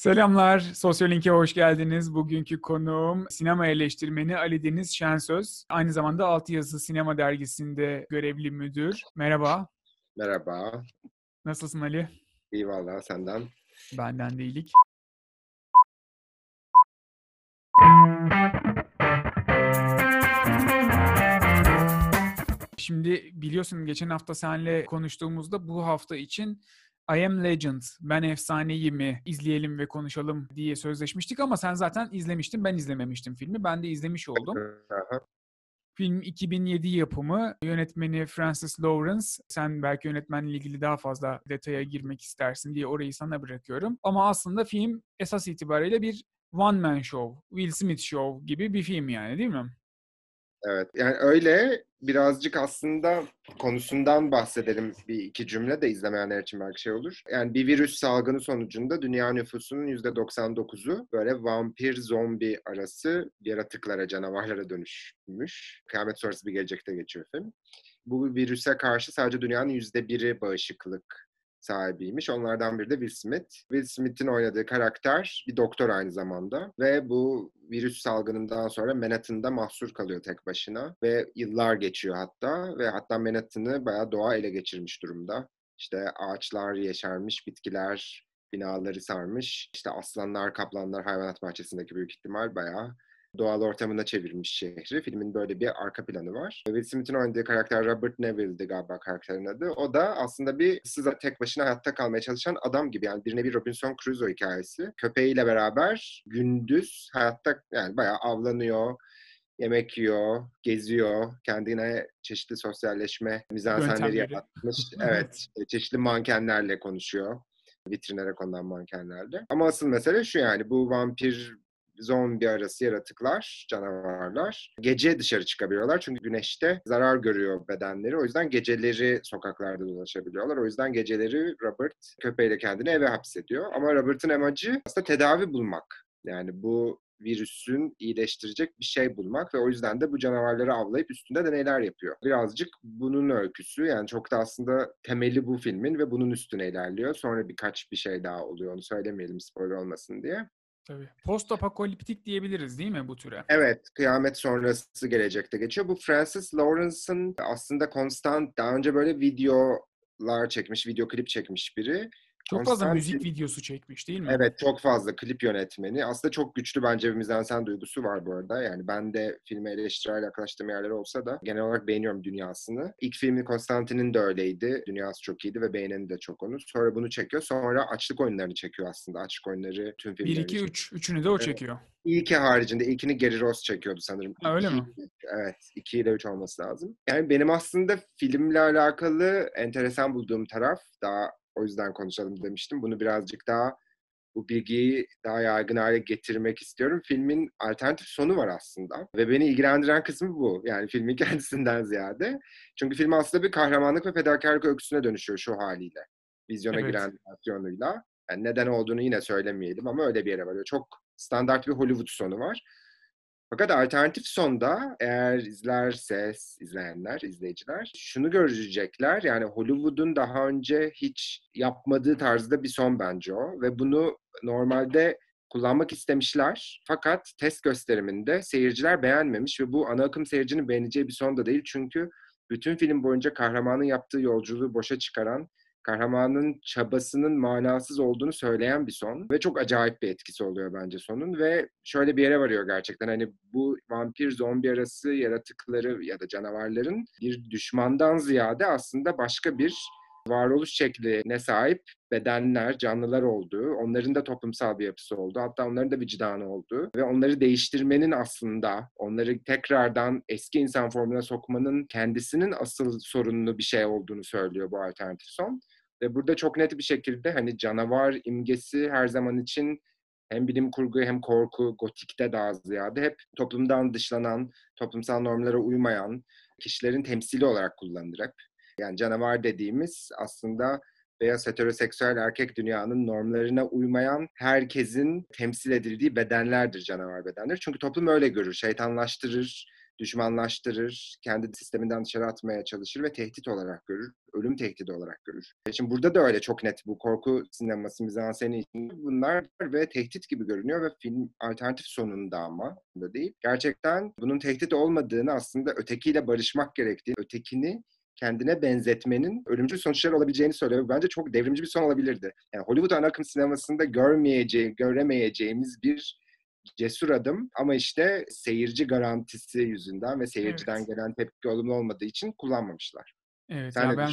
Selamlar, Sosyolink'e hoş geldiniz. Bugünkü konuğum sinema eleştirmeni Ali Deniz Şensöz. Aynı zamanda Altı Yazı Sinema Dergisi'nde görevli müdür. Merhaba. Merhaba. Nasılsın Ali? İyi valla senden. Benden de iyilik. Şimdi biliyorsun geçen hafta seninle konuştuğumuzda bu hafta için I Am Legend, Ben Efsaneyim mi izleyelim ve konuşalım diye sözleşmiştik ama sen zaten izlemiştin, ben izlememiştim filmi. Ben de izlemiş oldum. Film 2007 yapımı, yönetmeni Francis Lawrence. Sen belki yönetmenle ilgili daha fazla detaya girmek istersin diye orayı sana bırakıyorum. Ama aslında film esas itibariyle bir one man show, Will Smith show gibi bir film yani değil mi? Evet yani öyle birazcık aslında konusundan bahsedelim bir iki cümle de izlemeyenler için belki şey olur. Yani bir virüs salgını sonucunda dünya nüfusunun %99'u böyle vampir zombi arası yaratıklara, canavarlara dönüşmüş. Kıyamet sonrası bir gelecekte geçiyor film. Bu virüse karşı sadece dünyanın %1'i bağışıklık sahibiymiş. Onlardan biri de Will Smith. Will Smith'in oynadığı karakter bir doktor aynı zamanda ve bu virüs salgınından sonra Manhattan'da mahsur kalıyor tek başına ve yıllar geçiyor hatta ve hatta Manhattan'ı bayağı doğa ele geçirmiş durumda. İşte ağaçlar yeşermiş, bitkiler binaları sarmış. İşte aslanlar, kaplanlar hayvanat bahçesindeki büyük ihtimal bayağı doğal ortamına çevirmiş şehri. Filmin böyle bir arka planı var. Will Smith'in oynadığı karakter Robert Neville'di galiba karakterin adı. O da aslında bir size tek başına hayatta kalmaya çalışan adam gibi. Yani birine bir Robinson Crusoe hikayesi. Köpeğiyle beraber gündüz hayatta yani bayağı avlanıyor, yemek yiyor, geziyor, kendine çeşitli sosyalleşme mizansenleri yaratmış. evet, çeşitli mankenlerle konuşuyor vitrinlere konulan mankenlerle. Ama asıl mesele şu yani bu vampir zombi arası yaratıklar, canavarlar gece dışarı çıkabiliyorlar. Çünkü güneşte zarar görüyor bedenleri. O yüzden geceleri sokaklarda dolaşabiliyorlar. O yüzden geceleri Robert köpeğiyle kendini eve hapsediyor. Ama Robert'ın amacı aslında tedavi bulmak. Yani bu virüsün iyileştirecek bir şey bulmak ve o yüzden de bu canavarları avlayıp üstünde deneyler yapıyor. Birazcık bunun öyküsü yani çok da aslında temeli bu filmin ve bunun üstüne ilerliyor. Sonra birkaç bir şey daha oluyor onu söylemeyelim spoiler olmasın diye. Tabii. Post apokaliptik diyebiliriz değil mi bu türe? Evet, kıyamet sonrası gelecekte geçiyor. Bu Francis Lawrence'ın aslında konstant daha önce böyle videolar çekmiş, video klip çekmiş biri. Çok fazla müzik videosu çekmiş değil mi? Evet çok fazla klip yönetmeni. Aslında çok güçlü bence bir mizansen duygusu var bu arada. Yani ben de filme eleştirel yaklaştığım yerler olsa da genel olarak beğeniyorum dünyasını. İlk filmi Konstantin'in de öyleydi. Dünyası çok iyiydi ve beğeneni de çok onu. Sonra bunu çekiyor. Sonra açlık oyunlarını çekiyor aslında. Açlık oyunları tüm filmleri. 1, 2, 3. Üçünü de o çekiyor. Evet. İlki haricinde ilkini Gary Ross çekiyordu sanırım. Ha, öyle mi? Evet. 2 ile 3 olması lazım. Yani benim aslında filmle alakalı enteresan bulduğum taraf daha o yüzden konuşalım demiştim. Bunu birazcık daha bu bilgiyi daha yaygın hale getirmek istiyorum. Filmin alternatif sonu var aslında. Ve beni ilgilendiren kısmı bu. Yani filmin kendisinden ziyade. Çünkü film aslında bir kahramanlık ve fedakarlık öyküsüne dönüşüyor şu haliyle. Vizyona evet. giren versiyonuyla. Yani neden olduğunu yine söylemeyelim ama öyle bir yere varıyor. Çok standart bir Hollywood sonu var. Fakat alternatif sonda eğer izlerse izleyenler, izleyiciler şunu görecekler. Yani Hollywood'un daha önce hiç yapmadığı tarzda bir son bence o. Ve bunu normalde kullanmak istemişler. Fakat test gösteriminde seyirciler beğenmemiş ve bu ana akım seyircinin beğeneceği bir son da değil. Çünkü bütün film boyunca kahramanın yaptığı yolculuğu boşa çıkaran kahramanın çabasının manasız olduğunu söyleyen bir son ve çok acayip bir etkisi oluyor bence sonun ve şöyle bir yere varıyor gerçekten. Hani bu vampir zombi arası yaratıkları ya da canavarların bir düşmandan ziyade aslında başka bir varoluş şekline sahip bedenler, canlılar olduğu, onların da toplumsal bir yapısı olduğu, hatta onların da vicdanı olduğu ve onları değiştirmenin aslında, onları tekrardan eski insan formuna sokmanın kendisinin asıl sorunlu bir şey olduğunu söylüyor bu alternatif son. Ve burada çok net bir şekilde hani canavar imgesi her zaman için hem bilim kurgu hem korku, gotikte daha ziyade hep toplumdan dışlanan, toplumsal normlara uymayan kişilerin temsili olarak kullanılır hep. Yani canavar dediğimiz aslında beyaz heteroseksüel erkek dünyanın normlarına uymayan herkesin temsil edildiği bedenlerdir canavar bedenler. Çünkü toplum öyle görür, şeytanlaştırır, düşmanlaştırır, kendi sisteminden dışarı atmaya çalışır ve tehdit olarak görür. Ölüm tehdidi olarak görür. E şimdi burada da öyle çok net bu korku sineması mizanseni içinde bunlar ve tehdit gibi görünüyor ve film alternatif sonunda ama da değil. Gerçekten bunun tehdit olmadığını aslında ötekiyle barışmak gerektiği, ötekini kendine benzetmenin ölümcül sonuçlar olabileceğini söylüyor. Bence çok devrimci bir son olabilirdi. Yani Hollywood ana akım sinemasında görmeyeceği, göremeyeceğimiz bir cesur adım ama işte seyirci garantisi yüzünden ve seyirciden evet. gelen tepki olumlu olmadığı için kullanmamışlar. Evet, Sen ya ben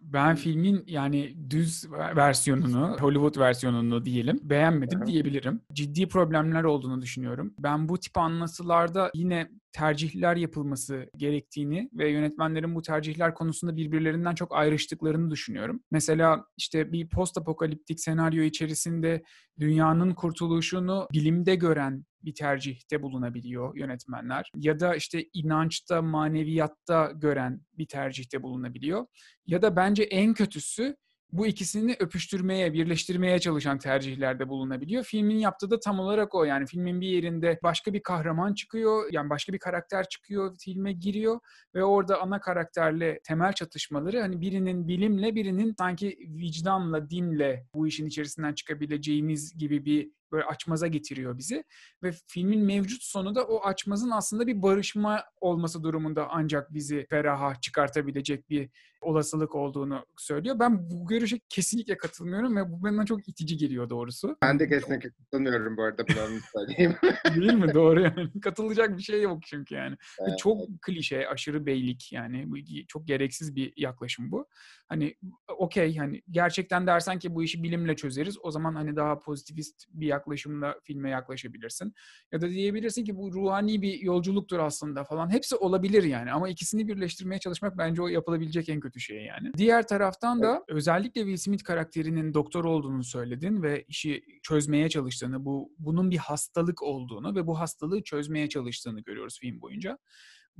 ben filmin yani düz versiyonunu, Hollywood versiyonunu diyelim beğenmedim Hı-hı. diyebilirim. Ciddi problemler olduğunu düşünüyorum. Ben bu tip anlatılarda yine tercihler yapılması gerektiğini ve yönetmenlerin bu tercihler konusunda birbirlerinden çok ayrıştıklarını düşünüyorum. Mesela işte bir post apokaliptik senaryo içerisinde dünyanın kurtuluşunu bilimde gören bir tercihte bulunabiliyor yönetmenler. Ya da işte inançta, maneviyatta gören bir tercihte bulunabiliyor. Ya da bence en kötüsü bu ikisini öpüştürmeye, birleştirmeye çalışan tercihlerde bulunabiliyor. Filmin yaptığı da tam olarak o. Yani filmin bir yerinde başka bir kahraman çıkıyor, yani başka bir karakter çıkıyor, filme giriyor ve orada ana karakterle temel çatışmaları hani birinin bilimle, birinin sanki vicdanla, dinle bu işin içerisinden çıkabileceğimiz gibi bir böyle açmaza getiriyor bizi. Ve filmin mevcut sonu da o açmazın aslında bir barışma olması durumunda ancak bizi feraha çıkartabilecek bir olasılık olduğunu söylüyor. Ben bu görüşe kesinlikle katılmıyorum ve bu bana çok itici geliyor doğrusu. Ben de kesinlikle katılmıyorum bu arada bunu söyleyeyim. Değil mi? Doğru yani. Katılacak bir şey yok çünkü yani. Evet. Çok klişe, aşırı beylik yani. Çok gereksiz bir yaklaşım bu. Hani okey hani gerçekten dersen ki bu işi bilimle çözeriz. O zaman hani daha pozitivist bir yaklaşımla filme yaklaşabilirsin. Ya da diyebilirsin ki bu ruhani bir yolculuktur aslında falan. Hepsi olabilir yani ama ikisini birleştirmeye çalışmak bence o yapılabilecek en kötü şey yani. Diğer taraftan da özellikle Will Smith karakterinin doktor olduğunu söyledin ve işi çözmeye çalıştığını, bu bunun bir hastalık olduğunu ve bu hastalığı çözmeye çalıştığını görüyoruz film boyunca.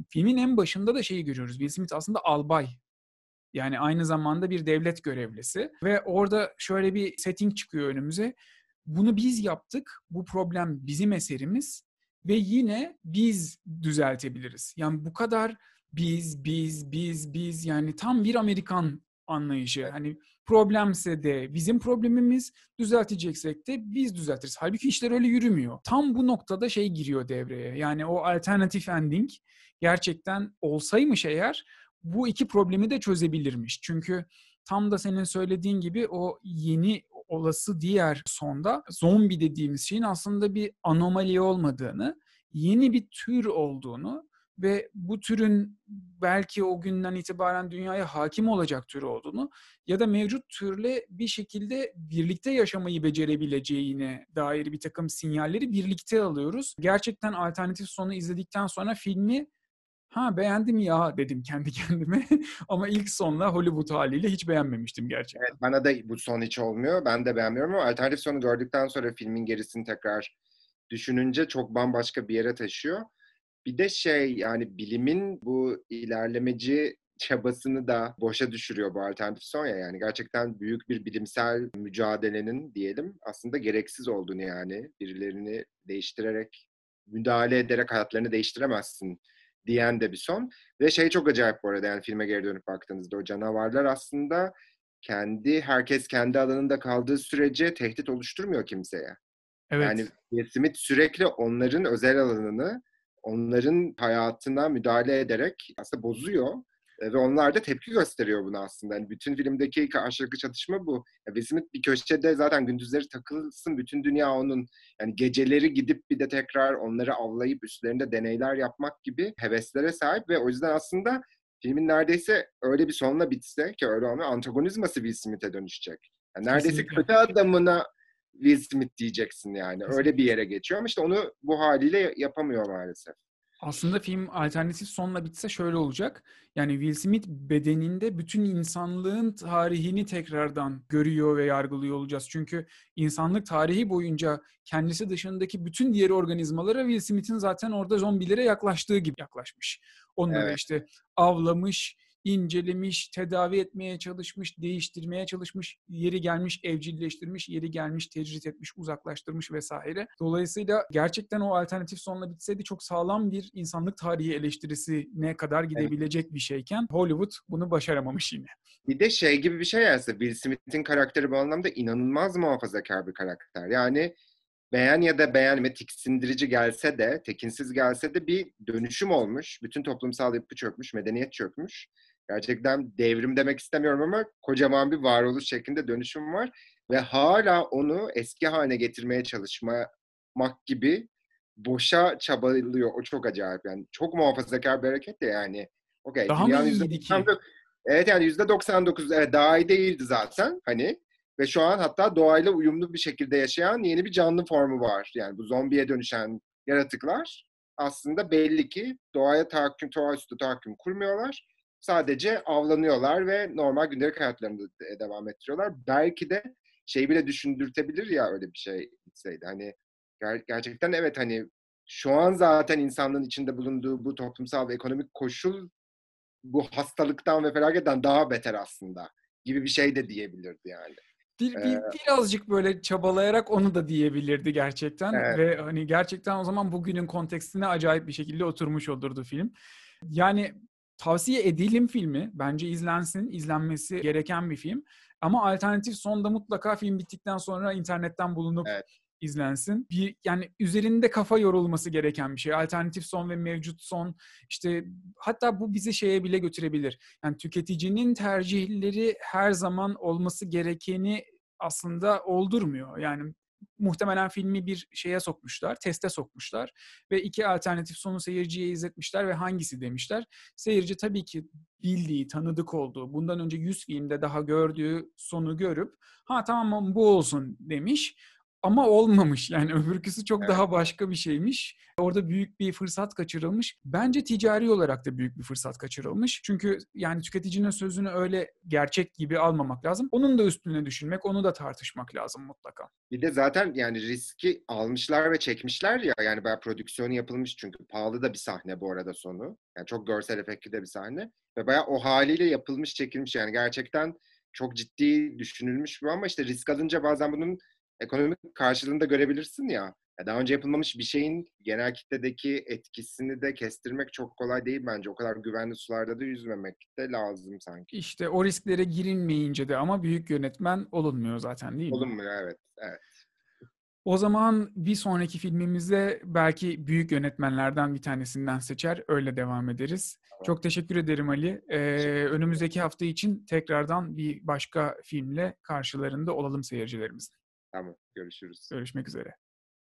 Filmin en başında da şeyi görüyoruz. Will Smith aslında albay yani aynı zamanda bir devlet görevlisi ve orada şöyle bir setting çıkıyor önümüze. Bunu biz yaptık. Bu problem bizim eserimiz ve yine biz düzeltebiliriz. Yani bu kadar biz, biz, biz, biz yani tam bir Amerikan anlayışı. Hani problemse de bizim problemimiz, düzelteceksek de biz düzeltiriz. Halbuki işler öyle yürümüyor. Tam bu noktada şey giriyor devreye. Yani o alternatif ending gerçekten olsaymış eğer bu iki problemi de çözebilirmiş. Çünkü tam da senin söylediğin gibi o yeni olası diğer sonda zombi dediğimiz şeyin aslında bir anomali olmadığını, yeni bir tür olduğunu ve bu türün belki o günden itibaren dünyaya hakim olacak tür olduğunu ya da mevcut türle bir şekilde birlikte yaşamayı becerebileceğine dair bir takım sinyalleri birlikte alıyoruz. Gerçekten alternatif sonu izledikten sonra filmi ha beğendim ya dedim kendi kendime. Ama ilk sonla Hollywood haliyle hiç beğenmemiştim gerçekten. Evet, bana da bu son hiç olmuyor. Ben de beğenmiyorum ama alternatif sonu gördükten sonra filmin gerisini tekrar düşününce çok bambaşka bir yere taşıyor. Bir de şey yani bilimin bu ilerlemeci çabasını da boşa düşürüyor bu alternatif son ya yani gerçekten büyük bir bilimsel mücadelenin diyelim aslında gereksiz olduğunu yani birilerini değiştirerek müdahale ederek hayatlarını değiştiremezsin diyen de bir son. Ve şey çok acayip bu arada yani filme geri dönüp baktığınızda o canavarlar aslında kendi herkes kendi alanında kaldığı sürece tehdit oluşturmuyor kimseye. Evet. Yani Will Smith sürekli onların özel alanını onların hayatına müdahale ederek aslında bozuyor e, ve onlar da tepki gösteriyor buna aslında. Yani bütün filmdeki karşılıklı çatışma bu. Yani Will bir köşede zaten gündüzleri takılsın, bütün dünya onun. Yani geceleri gidip bir de tekrar onları avlayıp üstlerinde deneyler yapmak gibi heveslere sahip ve o yüzden aslında filmin neredeyse öyle bir sonla bitse ki öyle olmuyor, antagonizması Will Smith'e dönüşecek. Yani neredeyse Kesinlikle. kötü adamına Will Smith diyeceksin yani. Kesinlikle. Öyle bir yere geçiyor ama işte onu bu haliyle yapamıyor maalesef. Aslında film alternatif sonla bitse şöyle olacak. Yani Will Smith bedeninde bütün insanlığın tarihini tekrardan görüyor ve yargılıyor olacağız. Çünkü insanlık tarihi boyunca kendisi dışındaki bütün diğer organizmalara Will Smith'in zaten orada zombilere yaklaştığı gibi yaklaşmış. Onları evet. işte avlamış, incelemiş, tedavi etmeye çalışmış, değiştirmeye çalışmış, yeri gelmiş evcilleştirmiş, yeri gelmiş tecrit etmiş, uzaklaştırmış vesaire. Dolayısıyla gerçekten o alternatif sonla bitseydi çok sağlam bir insanlık tarihi eleştirisi ne kadar gidebilecek evet. bir şeyken Hollywood bunu başaramamış yine. Bir de şey gibi bir şey yerse Will Smith'in karakteri bu anlamda inanılmaz muhafazakar bir karakter. Yani beğen ya da beğenme tiksindirici gelse de, tekinsiz gelse de bir dönüşüm olmuş. Bütün toplumsal yapı çökmüş, medeniyet çökmüş. Gerçekten devrim demek istemiyorum ama kocaman bir varoluş şeklinde dönüşüm var. Ve hala onu eski haline getirmeye çalışmak gibi boşa çabalıyor. O çok acayip yani. Çok muhafazakar bir hareket de yani. Okay, Daha mı iyiydi ki? Evet yani %99 evet, daha iyi değildi zaten hani. Ve şu an hatta doğayla uyumlu bir şekilde yaşayan yeni bir canlı formu var. Yani bu zombiye dönüşen yaratıklar aslında belli ki doğaya tahakküm, doğaüstü tahakküm kurmuyorlar. Sadece avlanıyorlar ve normal gündelik hayatlarını devam ettiriyorlar. Belki de şey bile düşündürtebilir ya öyle bir şey gitseydi. Hani ger- gerçekten evet hani şu an zaten insanlığın içinde bulunduğu bu toplumsal ve ekonomik koşul bu hastalıktan ve felaketten daha beter aslında gibi bir şey de diyebilirdi yani. Bir, bir, ee, birazcık böyle çabalayarak onu da diyebilirdi gerçekten evet. ve hani gerçekten o zaman bugünün kontekstine acayip bir şekilde oturmuş olurdu film. Yani tavsiye edelim filmi. Bence izlensin, izlenmesi gereken bir film. Ama alternatif sonda mutlaka film bittikten sonra internetten bulunup evet izlensin. Bir yani üzerinde kafa yorulması gereken bir şey. Alternatif son ve mevcut son işte hatta bu bizi şeye bile götürebilir. Yani tüketicinin tercihleri her zaman olması gerekeni aslında oldurmuyor. Yani muhtemelen filmi bir şeye sokmuşlar, teste sokmuşlar ve iki alternatif sonu seyirciye izletmişler ve hangisi demişler. Seyirci tabii ki bildiği, tanıdık olduğu, bundan önce 100 filmde daha gördüğü sonu görüp ha tamam bu olsun demiş. Ama olmamış yani öbürküsü çok evet. daha başka bir şeymiş. Orada büyük bir fırsat kaçırılmış. Bence ticari olarak da büyük bir fırsat kaçırılmış. Çünkü yani tüketicinin sözünü öyle gerçek gibi almamak lazım. Onun da üstüne düşünmek, onu da tartışmak lazım mutlaka. Bir de zaten yani riski almışlar ve çekmişler ya. Yani bayağı prodüksiyonu yapılmış çünkü pahalı da bir sahne bu arada sonu. Yani çok görsel efektli de bir sahne. Ve bayağı o haliyle yapılmış, çekilmiş yani gerçekten çok ciddi düşünülmüş bu ama işte risk alınca bazen bunun ekonomik karşılığını da görebilirsin ya. Daha önce yapılmamış bir şeyin genel kitledeki etkisini de kestirmek çok kolay değil bence. O kadar güvenli sularda da yüzmemek de lazım sanki. İşte o risklere girilmeyince de ama büyük yönetmen olunmuyor zaten değil mi? Olunmuyor evet. evet. O zaman bir sonraki filmimizde belki büyük yönetmenlerden bir tanesinden seçer. Öyle devam ederiz. Tamam. Çok teşekkür ederim Ali. Ee, önümüzdeki hafta için tekrardan bir başka filmle karşılarında olalım seyircilerimizin. Tamam, görüşürüz. Görüşmek üzere.